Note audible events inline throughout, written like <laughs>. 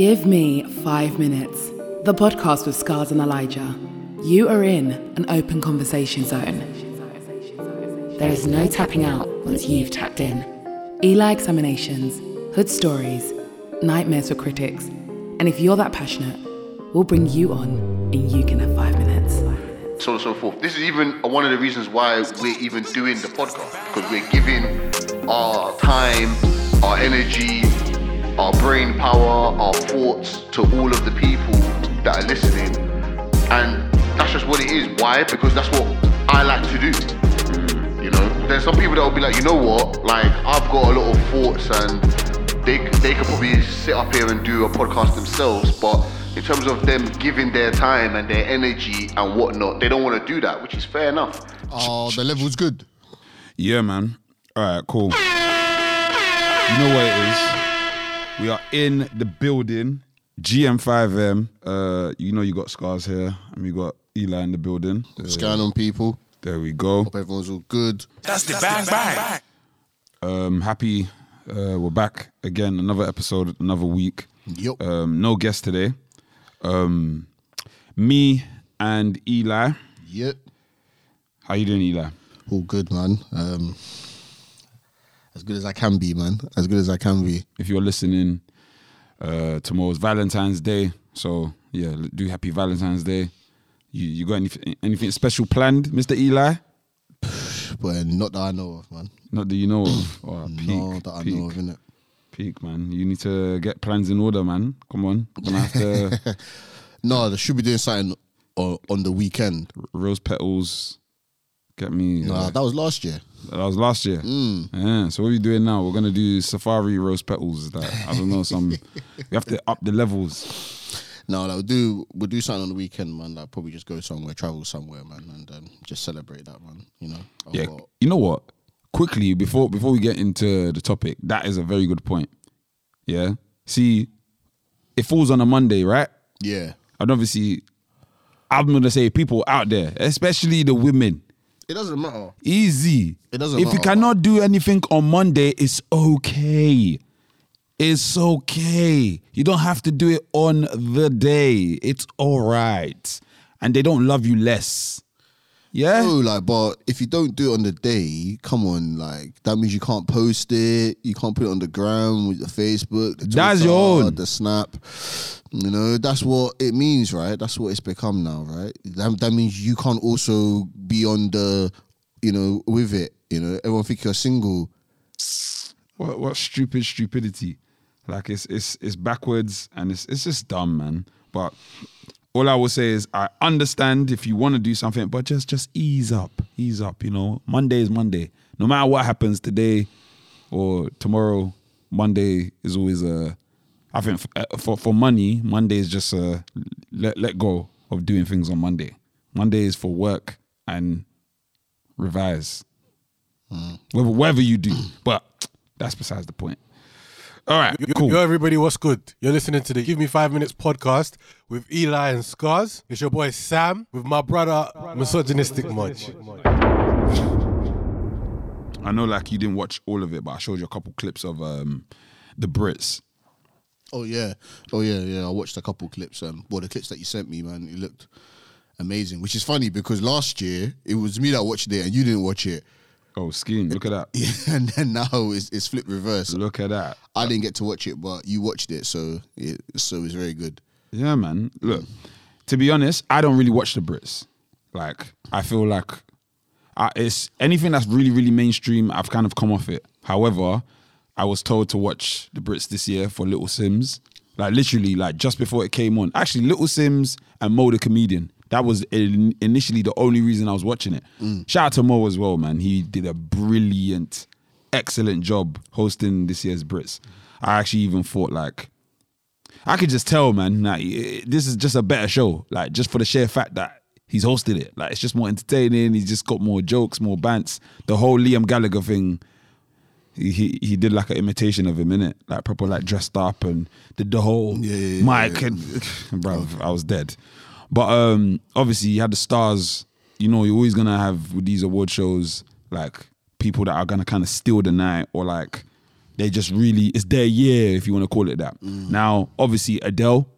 Give me five minutes. The podcast with Scars and Elijah. You are in an open conversation zone. There is no tapping out once you've tapped in. Eli examinations, hood stories, nightmares for critics. And if you're that passionate, we'll bring you on and you can have five minutes. so on and so forth. This is even one of the reasons why we're even doing the podcast because we're giving our time, our energy, our brain power, our thoughts to all of the people that are listening, and that's just what it is. Why? Because that's what I like to do. You know, there's some people that will be like, you know what? Like I've got a lot of thoughts and they they could probably sit up here and do a podcast themselves, but in terms of them giving their time and their energy and whatnot, they don't want to do that, which is fair enough. Oh, the level's good. Yeah, man. All right, cool. You know what it is? We are in the building. GM5M. Uh, you know you got scars here, and we got Eli in the building. Uh, What's going on, people? there we go. Hope everyone's all good. That's the bang bang. Um, happy uh, we're back again. Another episode, another week. Yup. Um, no guest today. Um, me and Eli. Yep. How you doing, Eli? All good, man. Um, as good as I can be, man. As good as I can be. if you're listening, uh, tomorrow's Valentine's Day. So yeah, do happy Valentine's Day. You you got anything anything special planned, Mr. Eli? <sighs> But not that I know of, man. Not that you know of. <clears throat> Oh, peak, no, that I peak, know of, innit? peak, man. You need to get plans in order, man. Come on, gonna have to <laughs> No, they should be doing something on, on the weekend. rose petals. Get me. Uh, that was last year. that was last year. Mm. Yeah. So what are we doing now? We're gonna do safari rose petals. That I don't know. Some we have to up the levels. <laughs> No, like, we'll do we'll do something on the weekend, man. Like probably just go somewhere, travel somewhere, man, and um, just celebrate that, man. You know. I've Yeah, got- you know what? Quickly before before we get into the topic, that is a very good point. Yeah. See, it falls on a Monday, right? yeah. And obviously, I'm gonna say people out there, especially the women, It doesn't matter. easy. It doesn't If you cannot do anything on Monday, it's okay. It's okay. You don't have to do it on the day. It's all right. And they don't love you less. Yeah. No, like, but if you don't do it on the day, come on, like that means you can't post it, you can't put it on the gram with the Facebook, the That's Twitter, your own. the Snap. You know, that's what it means, right? That's what it's become now, right? That, that means you can't also be on the, you know, with it. You know, everyone think you're single. what what stupid stupidity like it's it's it's backwards and it's it's just dumb man but all i will say is i understand if you want to do something but just just ease up ease up you know? Monday is monday. No matter what happens today or tomorrow monday is always a i think for uh, for, for money monday is just a let, let go of doing things on monday. Monday is for work and revise. Hmm. Whatever, whatever you do. But that's besides the point. All right, Yo, cool. yo, everybody, what's good? You're listening to the Give Me Five Minutes podcast with Eli and Scars. It's your boy Sam with my brother, Misogynistic Munch. I know, like you didn't watch all of it, but I showed you a couple clips of um, the Brits. Oh yeah, oh yeah, yeah. I watched a couple clips. Um, well, the clips that you sent me, man, it looked amazing. Which is funny because last year it was me that watched it and you didn't watch it. Oh, skiing! Look at that! <laughs> Yeah, and then now it's, it's flipped reverse. Look at that! I didn't get to watch it, but you watched it, so it so it's very good. Yeah, man. Look, mm. to be honest, I don't really watch the Brits. Like, I feel like I, it's anything that's really, really mainstream. I've kind of come off it. However, I was told to watch the Brits this year for Little Simz. Like literally, like just before it came on. Actually, Little Simz and Mo the comedian. That was in, initially the only reason I was watching it. Mm. Shout out to Mo as well, man. He did a brilliant, excellent job hosting this year's Brits. I actually even thought like I could just tell, man, like this is just a better show. Like just for the sheer fact that he's hosted it. Like it's just more entertaining. He's just got more jokes, more bants. The whole Liam Gallagher thing. He he, did like an imitation of him in it, like proper like dressed up and did the whole Yeah, yeah, yeah. and <laughs> bro, I was dead. But um obviously you had the stars. You know, you're always gonna have with these award shows like people that are gonna kind of steal the night or like They just really it's their year if you want to call it that. Mm. Now, obviously Adele.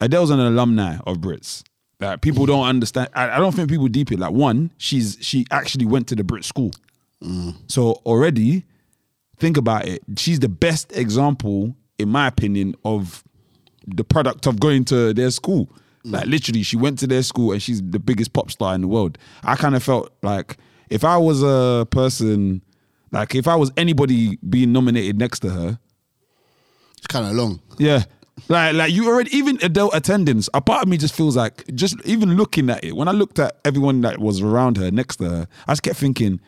Adele's an alumni of Brits. Like people don't understand. I, I don't think people deep it. Like one, she's she actually went to the Brit school. So already, think about it. She's the best example, in my opinion, of the product of going to their school. Mm. Like literally, she went to their school and she's the biggest pop star in the world. I kind of felt like if I was a person, like if I was anybody being nominated next to her, It's kind of long. yeah. Like, like you already even adult attendance. A part of me just feels like just even looking at it. When I looked at everyone that was around her, next to her, I just kept thinking,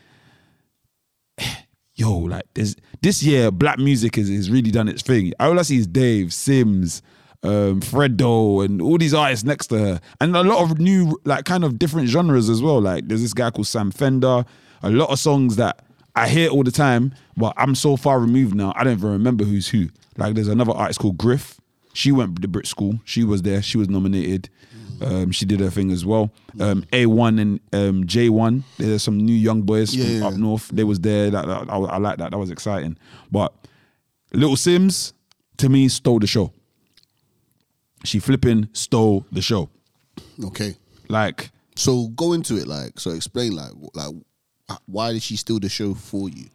<sighs> "Yo, like this this year, black music has, has really done its thing." All I see is Dave Simz, um, Fredo, and all these artists next to her, and a lot of new, like, kind of different genres as well. Like, there's this guy called Sam Fender. A lot of songs that I hear all the time, but I'm so far removed now. I don't even remember who's who. Like, there's another artist called Griff. She went to Brit School. She was there. She was nominated. Um, she did her thing as well. Um, A1 and um, J1. There's some new young boys Yeah, from yeah. up north. They was there. That, that- I, I like that. That was exciting. But Little Simz, to me, stole the show. She flipping stole the show. Okay. Like, So go into it, like, so explain, like, like, why did she steal the show for you?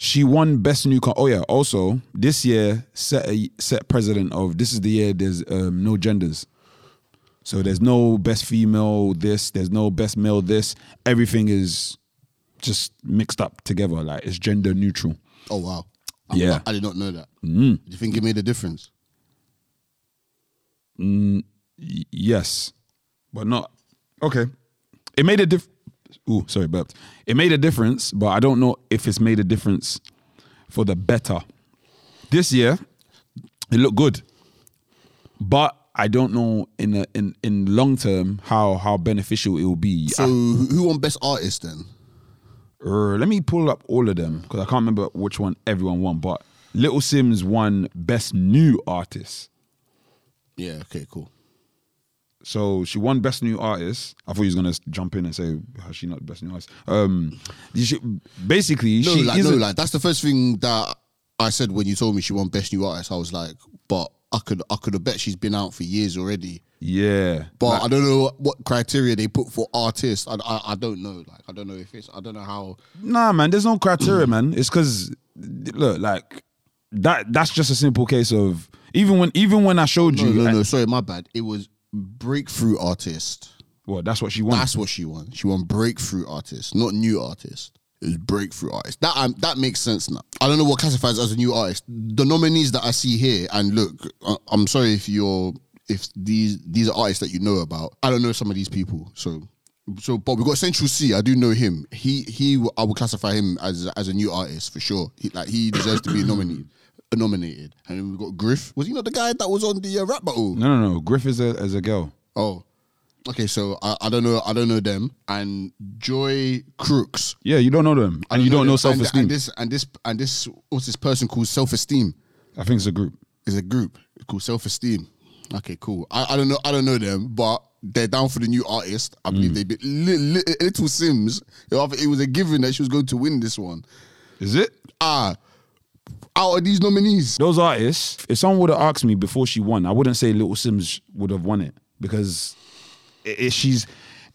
she won best new. Con- oh yeah. Also, this year set a set president of this is the year there's um, no genders. So there's no best female this. There's no best male this. Everything is just mixed up together. Like it's gender neutral. Oh wow. I Yeah. not- I did not know that. Do you think it made a difference? Y- yes, but not okay. It made a diff. Ooh, sorry, burped. It made a difference, but I don't know if it's made a difference for the better. This year, it looked good, but I don't know in a, in in long term how how beneficial it will be. So who who won best artist then? Uh, let me pull up all of them because I can't remember which one everyone won. But Little Simz won best new artist. Yeah. Okay. Cool. So she won best new artist. I thought he was gonna jump in and say how's she not best new artist. Um, should- basically No, she like, no, like that's the first thing that I said when you told me she won best new artist. I was like, but I could, I could have bet she's been out for years already. yeah. But Like, I don't know what criteria they put for artists. I, I, I don't know. Like, I don't know if it's, I don't know how. nah, man. There's no criteria, man. It's because look, like that. That's just a simple case of even when even when I showed No, you, no, I- no. Sorry, my bad. It was breakthrough artist. well, that's what she won. That's what she won. She won breakthrough artist, not new artist. It was breakthrough artist. That um, that makes sense now. I don't know what classifies as a new artist. The nominees that I see here, and look, I- I'm sorry if you're if these these are artists that you know about. I don't know some of these people, so. So, but we got Central Cee. I do know him. He, he. I would classify him as as a new artist for sure. He, like he deserves to be nominated. Nominated, and then we got Griff. Was he not the guy that was on the uh, rap battle? no, no, no. Griff is a as a girl. Oh, okay. So I, I don't know. I don't know them. And Joy Crookes. Yeah, you don't know them, and you don't know self esteem. and this and this and this. What's this person called? Self esteem I think it's a group. It's a group It's called Self Esteem. Okay, cool. I, I don't know. I don't know them, but they're down for the new artist. I Mm. believe they be li, li, Little Simz. It was a given that she was going to win this one. Is it? Ah, out of these nominees, Those artists, if someone would have asked me before she won, I wouldn't say Little Simz would have won it because it, it- she's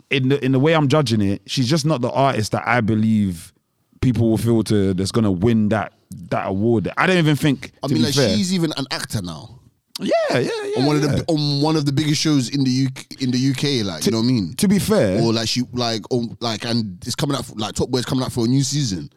in the in the way I'm judging it, she's just not the artist that I believe people will feel to that's gonna win that that award. I don't even think. I to mean, like fair. she's even an actor now yeah, yeah, yeah. on one of the on one of the biggest shows in the UK. In the UK, like you know what I mean. To be fair, or like she like on like and it's coming out for, like Top Boy's coming out for a new season.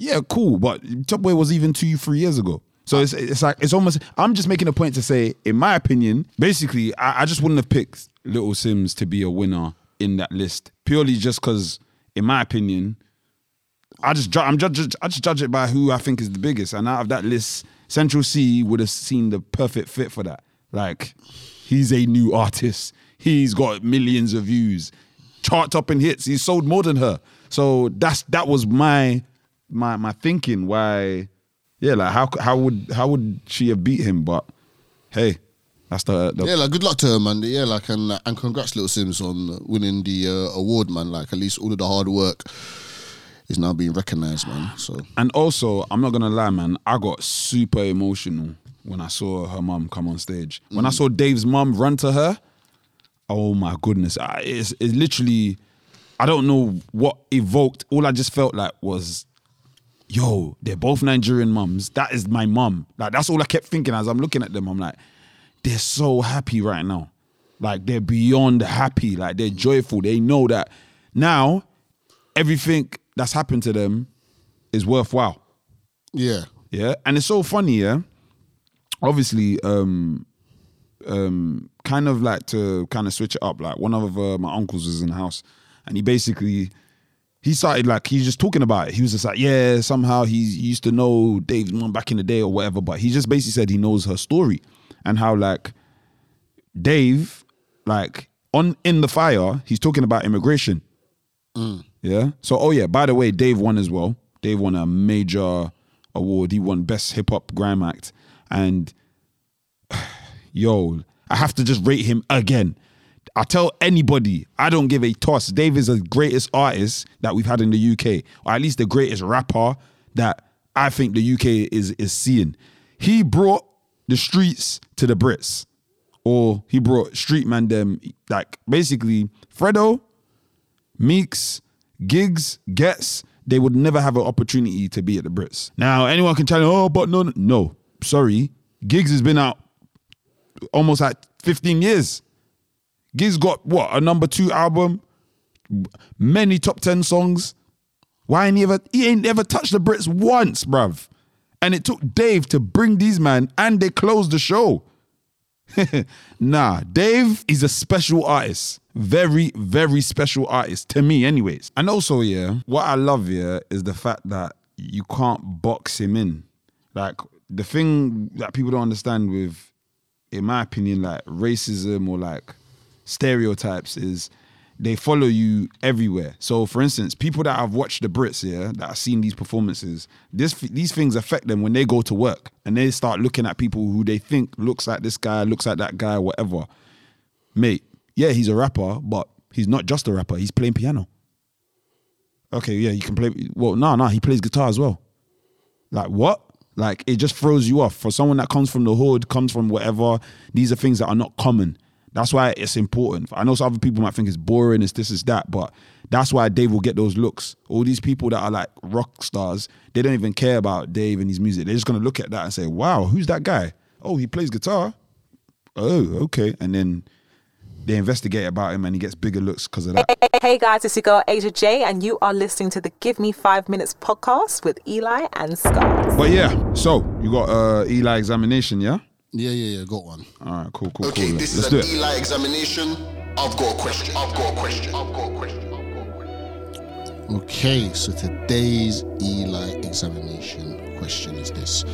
Yeah, cool. But Top Boy was even two, three years ago. So it's it's like it's almost. I'm just making a point to say, in my opinion, basically, I, I just wouldn't have picked Little Simz to be a winner in that list purely just because, in my opinion, I just ju- I'm judge I just judge it by who I think is the biggest, and out of that list, Central Cee would have seen the perfect fit for that. Like, he's a new artist. He's got millions of views, chart topping hits. He's sold more than her. So that's that was my my my thinking. Why? Yeah, like how how would how would she have beat him? But hey, that's the, the Yeah, like good luck to her, man. Yeah, like and and congrats, Little Simz, on winning the uh, award, man. Like at least all of the hard work is now being recognized, man. So And also, I'm not gonna lie, man. I got super emotional when I saw her mum come on stage. When I saw Dave's mum run to her, oh my goodness, I, it's, it's literally. I don't know what evoked. All I just felt like was, yo, they're both Nigerian mums. That is my mum. Like that's all I kept thinking as I'm looking at them. I'm like, they're so happy right now. Like they're beyond happy. Like they're joyful. They know that now everything that's happened to them is worthwhile. yeah, Yeah, and it's so funny. Yeah, obviously, um, um, kind of like to kind of switch it up. Like one of uh, my uncles was in the house, and he basically he started like he's just talking about it. He was just like, yeah, somehow he used to know Dave's mom back in the day or whatever. But he just basically said he knows her story and how like Dave, like on in the fire, he's talking about immigration. Mm. Yeah. So, oh yeah. By the way, Dave won as well. Dave won a major award. He won best hip hop grime act, and <sighs> yo, I have to just rate him again. I tell anybody, I don't give a toss. Dave is the greatest artist that we've had in the UK, or at least the greatest rapper that I think the UK is is seeing. He brought the streets to the Brits, or he brought street man them like basically Fredo, Meekz, Giggs, Ghetts, they would never have an opportunity to be at the Brits. Now, anyone can challenge, oh, but no, no, no. Sorry. Giggs has been out almost like 15 years. Giggs got what, a number two album, many top 10 songs. Why ain't he ever, he ain't ever touched the Brits once, bruv. And it took Dave to bring these man and they closed the show. <laughs> nah, Dave is a special artist. Very, very special artist to me, anyways. And also, yeah, what I love here is the fact that you can't box him in. Like the thing that people don't understand with, in my opinion, like racism or like stereotypes is they follow you everywhere. So, for instance, people that have watched the Brits, yeah, that have seen these performances, this these things affect them when they go to work and they start looking at people who they think looks like this guy, looks like that guy, whatever. Mate, yeah, he's a rapper, but he's not just a rapper. He's playing piano. Okay, yeah, you can play. Well, no, no, he plays guitar as well. Like what? Like it just throws you off. For someone that comes from the hood, comes from whatever, these are things that are not common. That's why it's important. I know some other people might think it's boring, it's this, it's that, but that's why Dave will get those looks. All these people that are like rock stars, they don't even care about Dave and his music. They're just gonna look at that and say, "Wow, who's that guy? Oh, he plays guitar. Oh, okay." And then they investigate about him, and he gets bigger looks because of that. Hey guys, it's your girl Asia J, and you are listening to the Give Me Five Minutes podcast with Eli and Scott. But yeah, so you got uh Eli examination, yeah? Yeah, yeah, yeah. Got one. All right, cool, cool, Okay, cool. this Let's is do an it. Eli examination. I've got a question. I've got a question. I've got a question. I've got a question. Okay, so today's Eli examination question is this: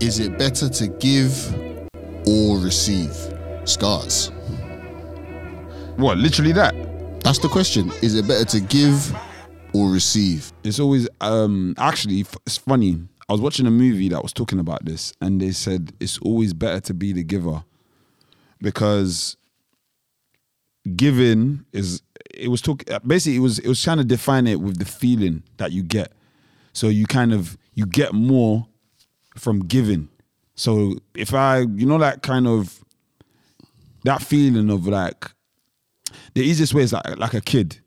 Is it better to give or receive scars? What? Literally that? That's the question. Is it better to give or receive? It's always um actually it's funny. I was watching a movie that was talking about this, and they said it's always better to be the giver because giving is it was talk basically it was it was trying to define it with the feeling that you get. So you kind of you get more from giving. So if I you know that kind of that feeling of like the easiest way is like like a kid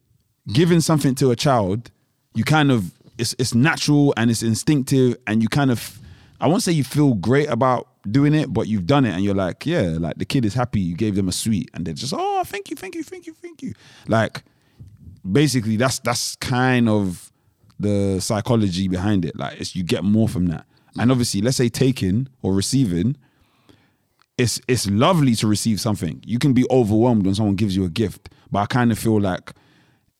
giving something to a child you kind of it's it's natural and it's instinctive and you kind of I won't say you feel great about doing it but you've done it and you're like yeah like the kid is happy. You gave them a sweet and they're just oh thank you thank you thank you thank you. Like basically that's that's kind of the psychology behind it. Like it's you get more from that. And obviously let's say taking or receiving it's it's lovely to receive something. You can be overwhelmed when someone gives you a gift, but I kind of feel like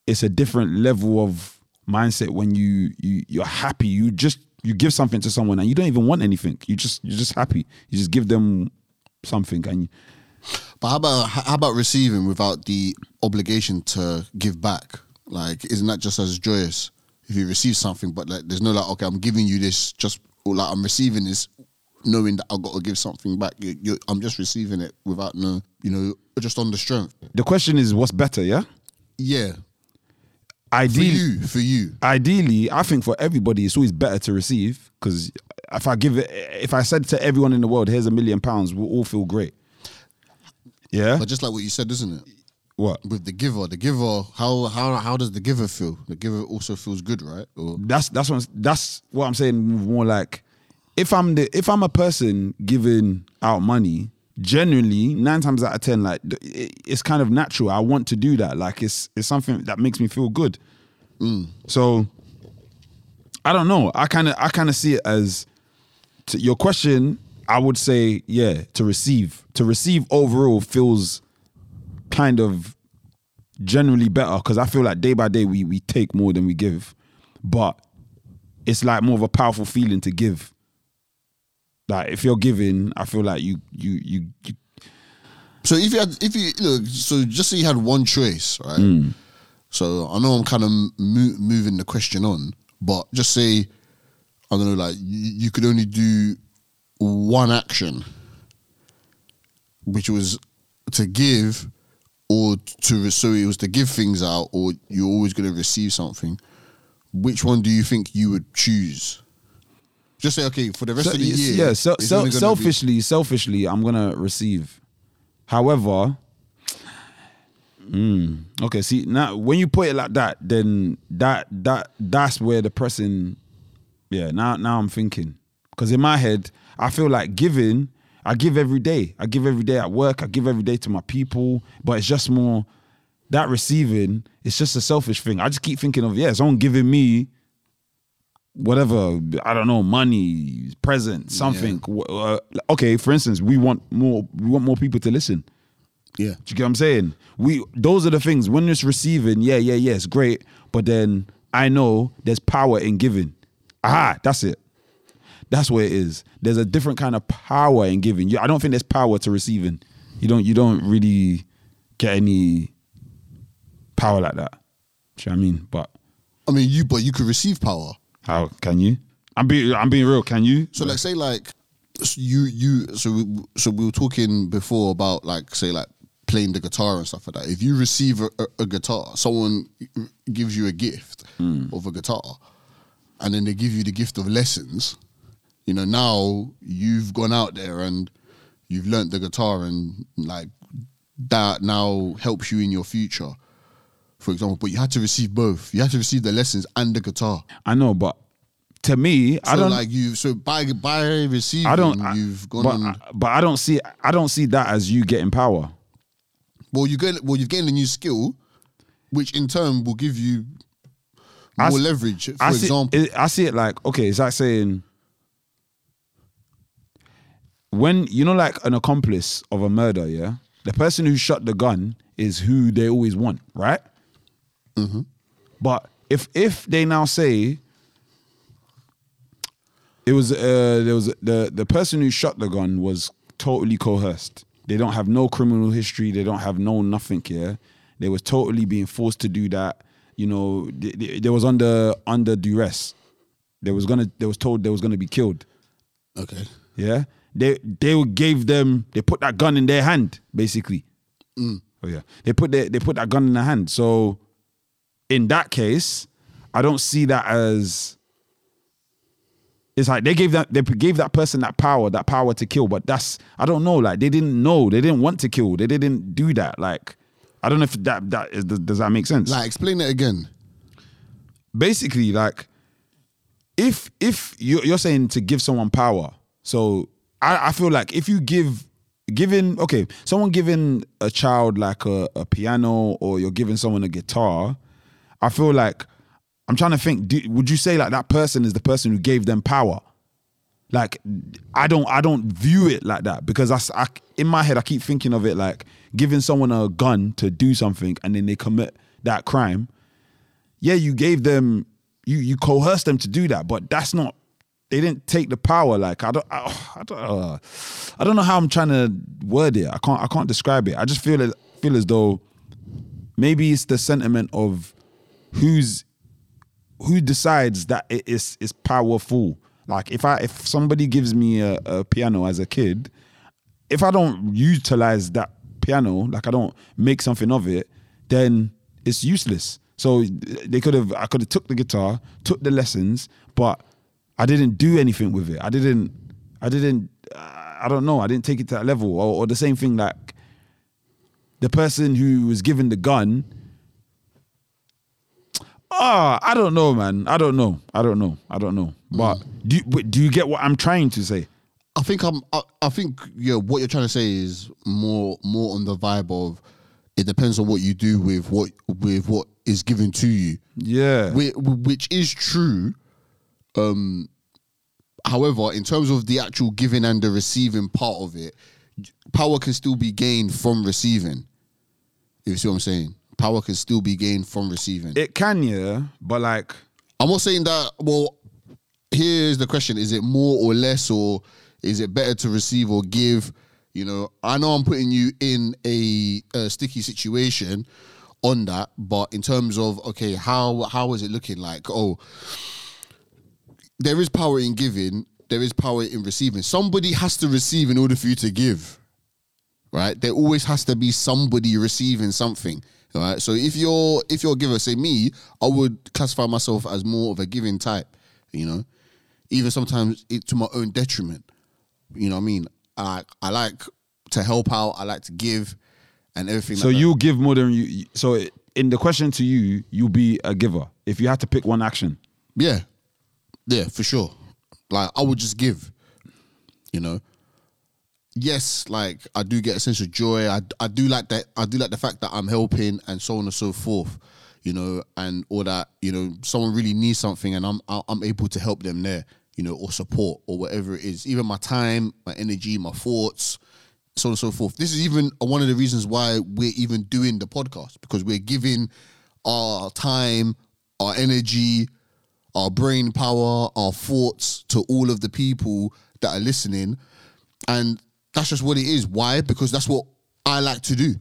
it's a different level of mindset when you you you're happy. You just you give something to someone and you don't even want anything. You just you're just happy. You just give them something and But how about how about receiving without the obligation to give back? Like, isn't that just as joyous if you receive something, but like, there's no like, okay, I'm giving you this just or like I'm receiving this, knowing that I've got to give something back. You, you, I'm just receiving it without no, you know, just on the strength. the question is what's better, yeah? Yeah, For ideally, you, for you. ideally, I think for everybody, it's always better to receive because if I give it, if I said to everyone in the world, "Here's a million pounds," we'll all feel great. Yeah. But just like what you said, isn't it? What? With the giver, the giver, how how how does the giver feel? The giver also feels good, right? Or That's that's what I'm, that's what I'm saying. More like if I'm the if I'm a person giving out money, generally nine times out of ten, like it- it's kind of natural. I want to do that. Like it's it's something that makes me feel good. Mm. So I don't know. I kind of I kind of see it as to your question. I would say yeah to receive to receive overall feels kind of generally better because I feel like day by day we we take more than we give, but it's like more of a powerful feeling to give. Like if you're giving, I feel like you you you, you So if you had, if you look, so just say you had one choice, right? Hmm. So I know I'm kind of mo- moving the question on, but just say, I don't know, like you, you could only do one action, which was to give, or to so it was to give things out, or you're always going to receive something. Which one do you think you would choose? Just say, okay, for the rest So, of the year, yeah, so, so, gonna be- selfishly, selfishly, I'm gonna receive. However, mm, okay, see now when you put it like that, then that that that's where the pressing. Yeah, now now I'm thinking because in my head I feel like giving. I give every day. I give every day at work. I give every day to my people. But it's just more that receiving. It's just a selfish thing. I just keep thinking of yeah, someone giving me whatever I don't know, money, present, something. W- Uh, okay, for instance, we want more. We want more people to listen. yeah, Do you get what I'm saying? We those are the things. When it's receiving, yeah, yeah, yeah, it's great. But then I know there's power in giving. Aha, that's it. That's where it is. There's a different kind of power in giving. I don't think there's power to receiving. You don't. You don't really get any power like that. Do you know what I mean? But I mean, you, but you could receive power. How can you? I'm being. I'm being real. Can you? So like say like you you so we, so we were talking before about like say like playing the guitar and stuff like that. If you receive a, a, a guitar, someone gives you a gift hmm. of a guitar, and then they give you the gift of lessons. You know now you've gone out there and you've learnt the guitar and like that now helps you in your future. For example, but you had to receive both. You had to receive the lessons and the guitar. I know, but to me, I don't like you. So by by receiving, I don't. I- You've gone. but, and, but I don't see. I don't see that as you getting power. well, you get. Well, you've gained a new skill, which in turn will give you more s- leverage. For I see, example, it- I see it like okay. It's like saying when you know, like an accomplice of a murder. Yeah, the person who shot the gun is who they always want, right? Mm-hmm. But if if they now say it was uh there was the the person who shot the gun was totally coerced. They don't have no criminal history. They don't have no nothing here. They was totally being forced to do that. You know, they, they, they was under under duress. They was gonna. They was told they was gonna be killed. okay. Yeah, they they gave them. They put that gun in their hand, basically. Oh yeah, they put their, they put that gun in their hand. So, in that case, I don't see that as. It's like they gave that they gave that person that power, that power to kill. But that's I don't know. Like they didn't know, they didn't want to kill, they didn't do that. Like I don't know if that that is, does that make sense? Like explain it again. basically like if if you're, you're saying to give someone power so I, I feel like if you give giving okay someone giving a child like a, a piano or you're giving someone a guitar i feel like i'm trying to think do, would you say like that person is the person who gave them power like i don't i don't view it like that because I in my head i keep thinking of it like giving someone a gun to do something and then they commit that crime yeah, you gave them, you you coerced them to do that, but that's not. They didn't take the power. Like I don't, I, I don't, uh, I don't know how I'm trying to word it. I can't, I can't describe it. I just feel it, feel as though maybe it's the sentiment of who's who decides that it is is powerful. Like if I if somebody gives me a, a piano as a kid, if I don't utilize that piano, like I don't make something of it, then it's useless. So they could have I could have took the guitar, took the lessons, but I didn't do anything with it. I didn't I didn't I don't know. I didn't take it to that level. Or, or the same thing like the person who was given the gun. Ah, I don't know, man. I don't know. I don't know. I don't know. But do you, but do you get what I'm trying to say? I think I'm. I, I think yeah. What you're trying to say is more more on the vibe of it depends on what you do with what with what is given to you. Yeah. Whi- which is true. Um, however, in terms of the actual giving and the receiving part of it, power can still be gained from receiving. If you see what I'm saying, power can still be gained from receiving. It can, yeah, but like I'm not saying that. Well, here's the question: Is it more or less, or is it better to receive or give? You know, I know I'm putting you in a, a sticky situation on that, but in terms of okay, how how is it looking like? Oh, there is power in giving. There is power in receiving. Somebody has to receive in order for you to give right? There always has to be somebody receiving something, right? So if you're if you're a giver, say me, I would classify myself as more of a giving type, you know, even sometimes it, to my own detriment. You know what I mean? I I like to help out. I like to give, and everything. so like that. you give more than you. So in the question to you, you'll be a giver if you had to pick one action. Yeah. Yeah, for sure. Like I would just give, you know. Yes, like I do get a sense of joy. I I do like that. I do like the fact that I'm helping and so on and so forth, you know, and all that. You know, someone really needs something and I'm I'm able to help them there, you know, or support or whatever it is. Even my time, my energy, my thoughts, so on and so forth. This is even one of the reasons why we're even doing the podcast because we're giving our time, our energy, our brain power, our thoughts to all of the people that are listening. And that's just what it is. Why? Because that's what I like to do.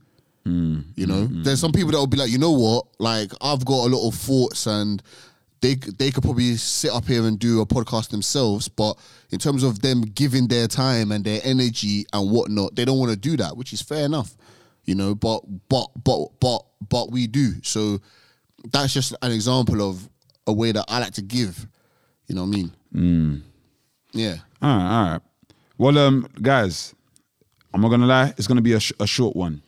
You know, mm, mm, there's some mm. people that will be like, you know what? Like, I've got a lot of thoughts and they they could probably sit up here and do a podcast themselves, but in terms of them giving their time and their energy and whatnot, they don't want to do that, which is fair enough. You know, but but but but but we do. So that's just an example of a way that I like to give. You know what I mean? Yeah. All right, all right. Well, um, guys, I'm not gonna lie. It's gonna be a, sh- a short one.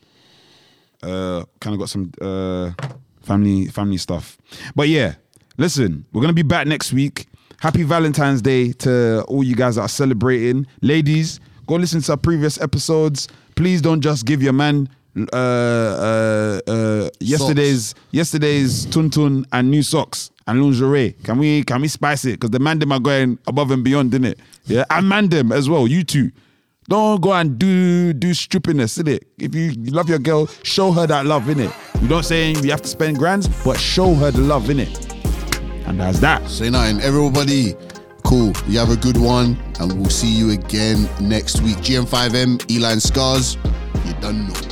Uh, kind of got some uh family family stuff, but yeah. Listen, we're gonna be back next week. Happy Valentine's Day to all you guys that are celebrating. Ladies, go listen to our previous episodes. Please don't just give your man uh uh uh yesterday's yesterday's tuntun and new socks and lingerie. Can we can we spice it? Because the man them are going above and beyond, didn't it? Yeah, and man them as well. You too. Don't go and do do stupidness, in it. If you love your girl, show her that love, in it. We don't say you have to spend grands, but show her the love, in it. And that's that. Say nothing. Everybody, cool. You have a good one, and we'll see you again next week. GM5M, Eli and Scars, you done know.